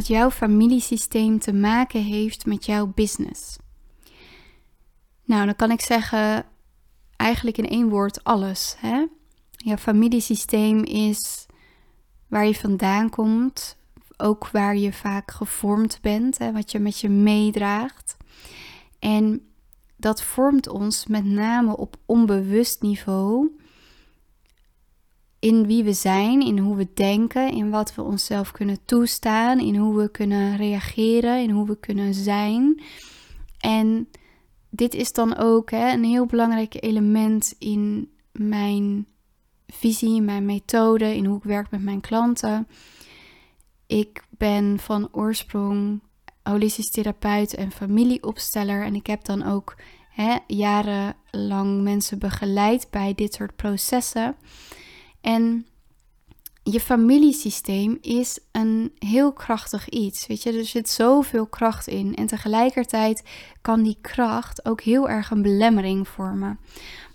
dat jouw familiesysteem te maken heeft met jouw business? Nou, dan kan ik zeggen, eigenlijk in één woord alles. Hè? Jouw familiesysteem is waar je vandaan komt, ook waar je vaak gevormd bent, hè, wat je met je meedraagt. En dat vormt ons met name op onbewust niveau in wie we zijn, in hoe we denken, in wat we onszelf kunnen toestaan, in hoe we kunnen reageren, in hoe we kunnen zijn. En dit is dan ook hè, een heel belangrijk element in mijn visie, mijn methode, in hoe ik werk met mijn klanten. Ik ben van oorsprong holistisch therapeut en familieopsteller. En ik heb dan ook hè, jarenlang mensen begeleid bij dit soort processen. En je familiesysteem is een heel krachtig iets. Weet je, er zit zoveel kracht in. En tegelijkertijd kan die kracht ook heel erg een belemmering vormen.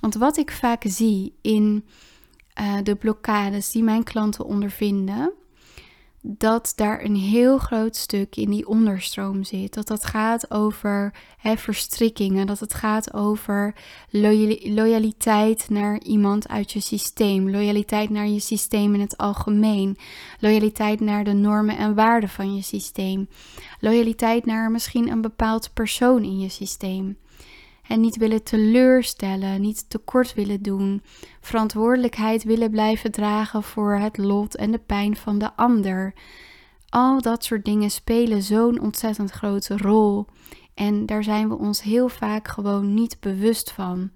Want wat ik vaak zie in uh, de blokkades die mijn klanten ondervinden, dat daar een heel groot stuk in die onderstroom zit. Dat dat gaat over hè, verstrikkingen, dat het gaat over loyaliteit naar iemand uit je systeem, loyaliteit naar je systeem in het algemeen, loyaliteit naar de normen en waarden van je systeem, loyaliteit naar misschien een bepaald persoon in je systeem. En niet willen teleurstellen, niet tekort willen doen, verantwoordelijkheid willen blijven dragen voor het lot en de pijn van de ander. Al dat soort dingen spelen zo'n ontzettend grote rol. En daar zijn we ons heel vaak gewoon niet bewust van.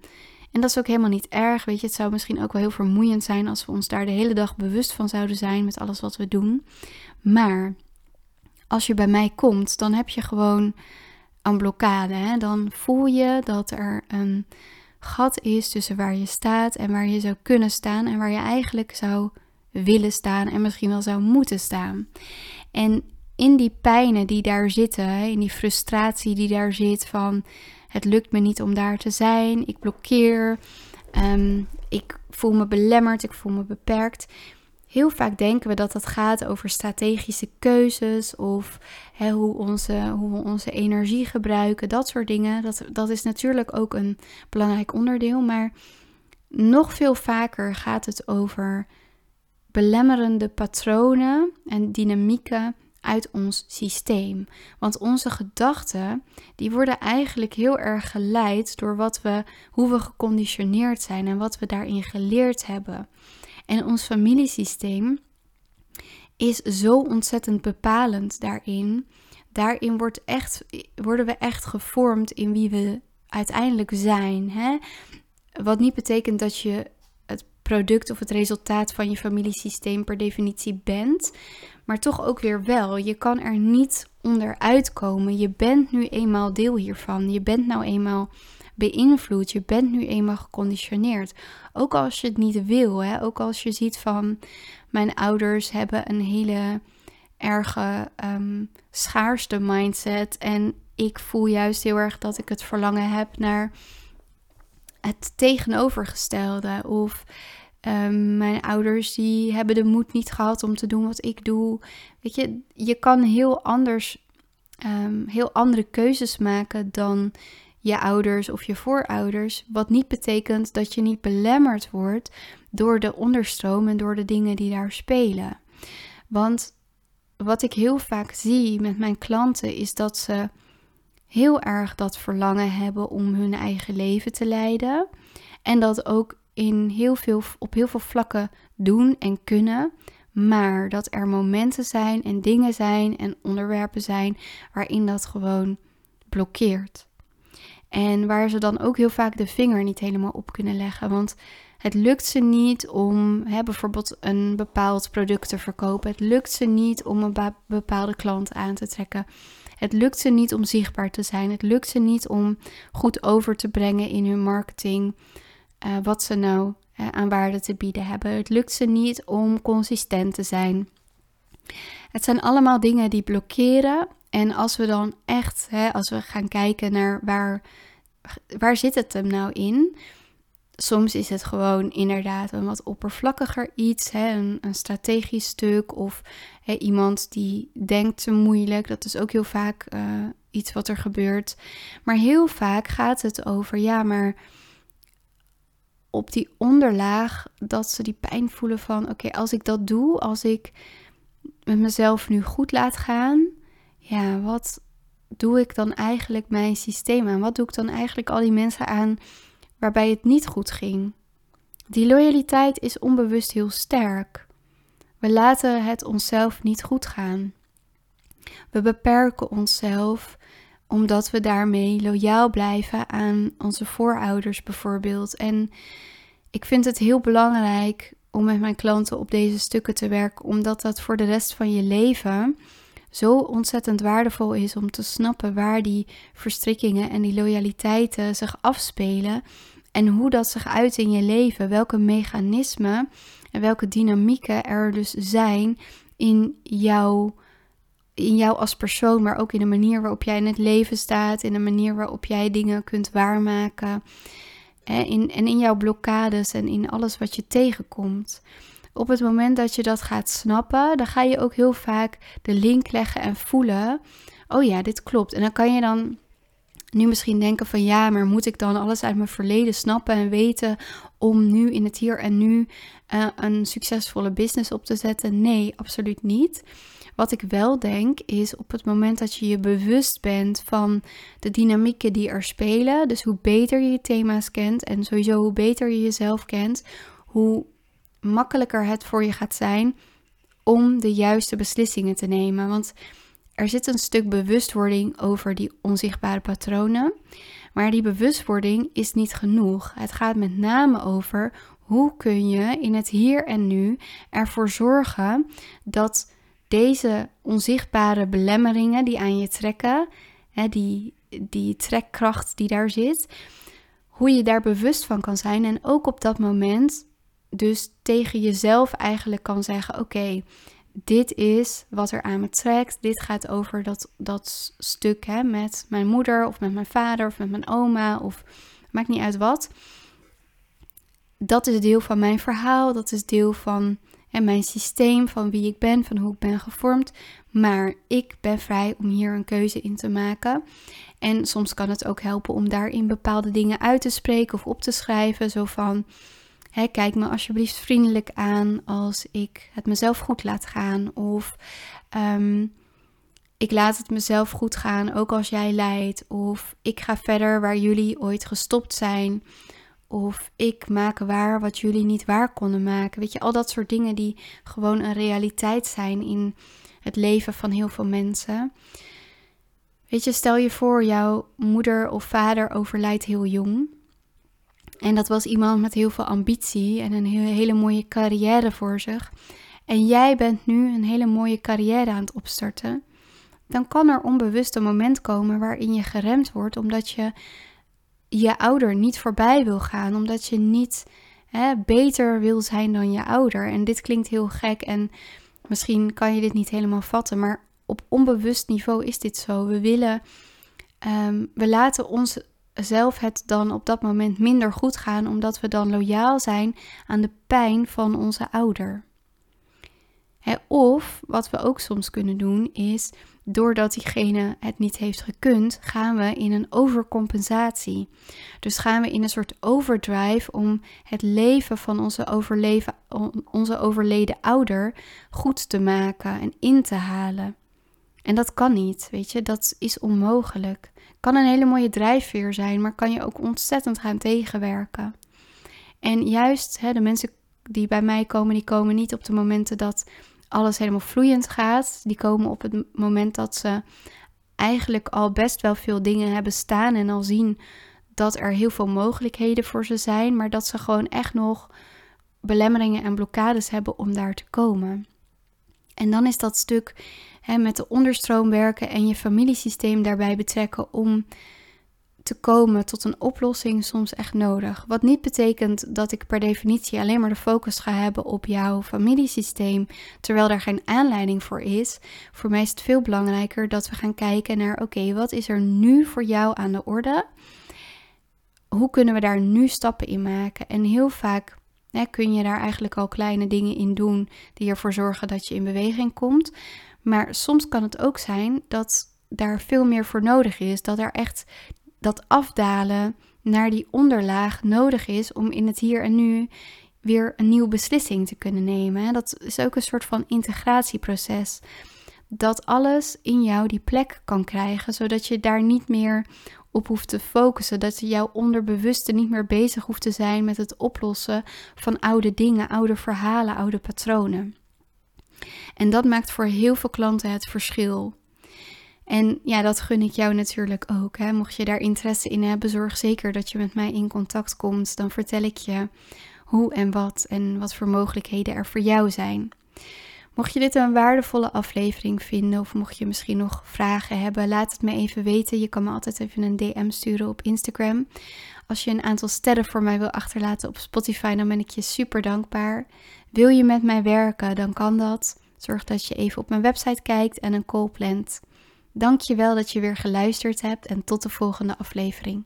En dat is ook helemaal niet erg. Weet je, het zou misschien ook wel heel vermoeiend zijn als we ons daar de hele dag bewust van zouden zijn met alles wat we doen. Maar als je bij mij komt, dan heb je gewoon een blokkade. Hè? Dan voel je dat er een gat is tussen waar je staat en waar je zou kunnen staan en waar je eigenlijk zou willen staan en misschien wel zou moeten staan. En in die pijnen die daar zitten, in die frustratie die daar zit van het lukt me niet om daar te zijn, ik blokkeer, um, ik voel me belemmerd, ik voel me beperkt. Heel vaak denken we dat dat gaat over strategische keuzes of hè, hoe, onze, hoe we onze energie gebruiken, dat soort dingen. Dat, dat is natuurlijk ook een belangrijk onderdeel, maar nog veel vaker gaat het over belemmerende patronen en dynamieken uit ons systeem. Want onze gedachten, die worden eigenlijk heel erg geleid door wat we, hoe we geconditioneerd zijn en wat we daarin geleerd hebben. En ons familiesysteem is zo ontzettend bepalend daarin. Daarin wordt echt, worden we echt gevormd in wie we uiteindelijk zijn. Hè? Wat niet betekent dat je het product of het resultaat van je familiesysteem per definitie bent, maar toch ook weer wel. Je kan er niet onderuit komen. Je bent nu eenmaal deel hiervan. Je bent nou eenmaal beïnvloed. Je bent nu eenmaal geconditioneerd. Ook als je het niet wil. Hè? Ook als je ziet van mijn ouders hebben een hele erge um, schaarste mindset. En ik voel juist heel erg dat ik het verlangen heb naar het tegenovergestelde. Of um, mijn ouders die hebben de moed niet gehad om te doen wat ik doe. Weet je, je kan heel anders, um, heel andere keuzes maken dan je ouders of je voorouders. Wat niet betekent dat je niet belemmerd wordt door de onderstroom en door de dingen die daar spelen. Want wat ik heel vaak zie met mijn klanten is dat ze heel erg dat verlangen hebben om hun eigen leven te leiden. En dat ook in heel veel, op heel veel vlakken doen en kunnen. Maar dat er momenten zijn en dingen zijn en onderwerpen zijn waarin dat gewoon blokkeert. En waar ze dan ook heel vaak de vinger niet helemaal op kunnen leggen. Want het lukt ze niet om hè, bijvoorbeeld een bepaald product te verkopen. Het lukt ze niet om een bepaalde klant aan te trekken. Het lukt ze niet om zichtbaar te zijn. Het lukt ze niet om goed over te brengen in hun marketing. Uh, wat ze nou aan waarde te bieden hebben. Het lukt ze niet om consistent te zijn. Het zijn allemaal dingen die blokkeren en als we dan echt, hè, als we gaan kijken naar waar, waar zit het hem nou in? soms is het gewoon inderdaad een wat oppervlakkiger iets, hè, een, een strategisch stuk of hè, iemand die denkt te moeilijk. Dat is ook heel vaak uh, iets wat er gebeurt. Maar heel vaak gaat het over, ja, maar op die onderlaag dat ze die pijn voelen van, oké, als ik dat doe, als ik met mezelf nu goed laat gaan, ja, wat doe ik dan eigenlijk mijn systeem aan? Wat doe ik dan eigenlijk al die mensen aan waarbij het niet goed ging? Die loyaliteit is onbewust heel sterk. We laten het onszelf niet goed gaan. We beperken onszelf omdat we daarmee loyaal blijven aan onze voorouders bijvoorbeeld. En ik vind het heel belangrijk om met mijn klanten op deze stukken te werken, omdat dat voor de rest van je leven zo ontzettend waardevol is om te snappen waar die verstrikkingen en die loyaliteiten zich afspelen en hoe dat zich uit in je leven, welke mechanismen en welke dynamieken er dus zijn in jou, in jou als persoon, maar ook in de manier waarop jij in het leven staat, in de manier waarop jij dingen kunt waarmaken. In, en in jouw blokkades en in alles wat je tegenkomt. Op het moment dat je dat gaat snappen, dan ga je ook heel vaak de link leggen en voelen. Oh ja, dit klopt. En dan kan je dan nu misschien denken van ja, maar moet ik dan alles uit mijn verleden snappen en weten om nu in het hier en nu uh, een succesvolle business op te zetten? Nee, absoluut niet. Wat ik wel denk is op het moment dat je je bewust bent van de dynamieken die er spelen, dus hoe beter je je thema's kent en sowieso hoe beter je jezelf kent, hoe makkelijker het voor je gaat zijn om de juiste beslissingen te nemen. Want er zit een stuk bewustwording over die onzichtbare patronen. Maar die bewustwording is niet genoeg. Het gaat met name over hoe kun je in het hier en nu ervoor zorgen dat deze onzichtbare belemmeringen die aan je trekken, hè, die, die trekkracht die daar zit, hoe je daar bewust van kan zijn en ook op dat moment dus tegen jezelf eigenlijk kan zeggen: Oké, dit is wat er aan me trekt. Dit gaat over dat, dat stuk hè, met mijn moeder of met mijn vader of met mijn oma of maakt niet uit wat. Dat is deel van mijn verhaal. Dat is deel van mijn systeem van wie ik ben, van hoe ik ben gevormd. Maar ik ben vrij om hier een keuze in te maken. En soms kan het ook helpen om daarin bepaalde dingen uit te spreken of op te schrijven. Zo van, kijk me alsjeblieft vriendelijk aan als ik het mezelf goed laat gaan. Of ehm, ik laat het mezelf goed gaan, ook als jij lijdt. Of ik ga verder waar jullie ooit gestopt zijn. Of ik maak waar wat jullie niet waar konden maken. Weet je, al dat soort dingen die gewoon een realiteit zijn in het leven van heel veel mensen. Weet je, stel je voor, jouw moeder of vader overlijdt heel jong. En dat was iemand met heel veel ambitie en een hele mooie carrière voor zich. En jij bent nu een hele mooie carrière aan het opstarten. Dan kan er onbewust een moment komen waarin je geremd wordt omdat je je ouder niet voorbij wil gaan, omdat je niet hè, beter wil zijn dan je ouder. En dit klinkt heel gek en misschien kan je dit niet helemaal vatten, maar op onbewust niveau is dit zo. We willen, um, we laten onszelf het dan op dat moment minder goed gaan, omdat we dan loyaal zijn aan de pijn van onze ouder. of wat we ook soms kunnen doen is doordat diegene het niet heeft gekund, gaan we in een overcompensatie. Dus gaan we in een soort overdrive om het leven van onze, onze overleden ouder goed te maken en in te halen. En dat kan niet, weet je, dat is onmogelijk. Kan een hele mooie drijfveer zijn, maar kan je ook ontzettend gaan tegenwerken. En juist hè, de mensen die bij mij komen, die komen niet op de momenten dat alles helemaal vloeiend gaat. Die komen op het moment dat ze eigenlijk al best wel veel dingen hebben staan en al zien dat er heel veel mogelijkheden voor ze zijn, maar dat ze gewoon echt nog belemmeringen en blokkades hebben om daar te komen. En dan is dat stuk hè, met de onderstroom werken en je familiesysteem daarbij betrekken om te komen tot een oplossing soms echt nodig. Wat niet betekent dat ik per definitie alleen maar de focus ga hebben op jouw familiesysteem, terwijl daar geen aanleiding voor is. Voor mij is het veel belangrijker dat we gaan kijken naar: oké, wat is er nu voor jou aan de orde? hoe kunnen we daar nu stappen in maken? En heel vaak kun je daar eigenlijk al kleine dingen in doen die ervoor zorgen dat je in beweging komt. Maar soms kan het ook zijn dat daar veel meer voor nodig is. Dat er echt dat afdalen naar die onderlaag nodig is om in het hier en nu weer een nieuwe beslissing te kunnen nemen. Dat is ook een soort van integratieproces. Dat alles in jou die plek kan krijgen, zodat je daar niet meer op hoeft te focussen. Dat jouw onderbewuste niet meer bezig hoeft te zijn met het oplossen van oude dingen, oude verhalen, oude patronen. En dat maakt voor heel veel klanten het verschil. En ja, dat gun ik jou natuurlijk ook. Hè. Mocht je daar interesse in hebben, zorg zeker dat je met mij in contact komt. Dan vertel ik je hoe en wat en wat voor mogelijkheden er voor jou zijn. Mocht je dit een waardevolle aflevering vinden of mocht je misschien nog vragen hebben, laat het me even weten. Je kan me altijd even een DM sturen op Instagram. Als je een aantal sterren voor mij wil achterlaten op Spotify, dan ben ik je super dankbaar. Wil je met mij werken, dan kan dat. Zorg dat je even op mijn website kijkt en een call plant. Dank je wel dat je weer geluisterd hebt en tot de volgende aflevering.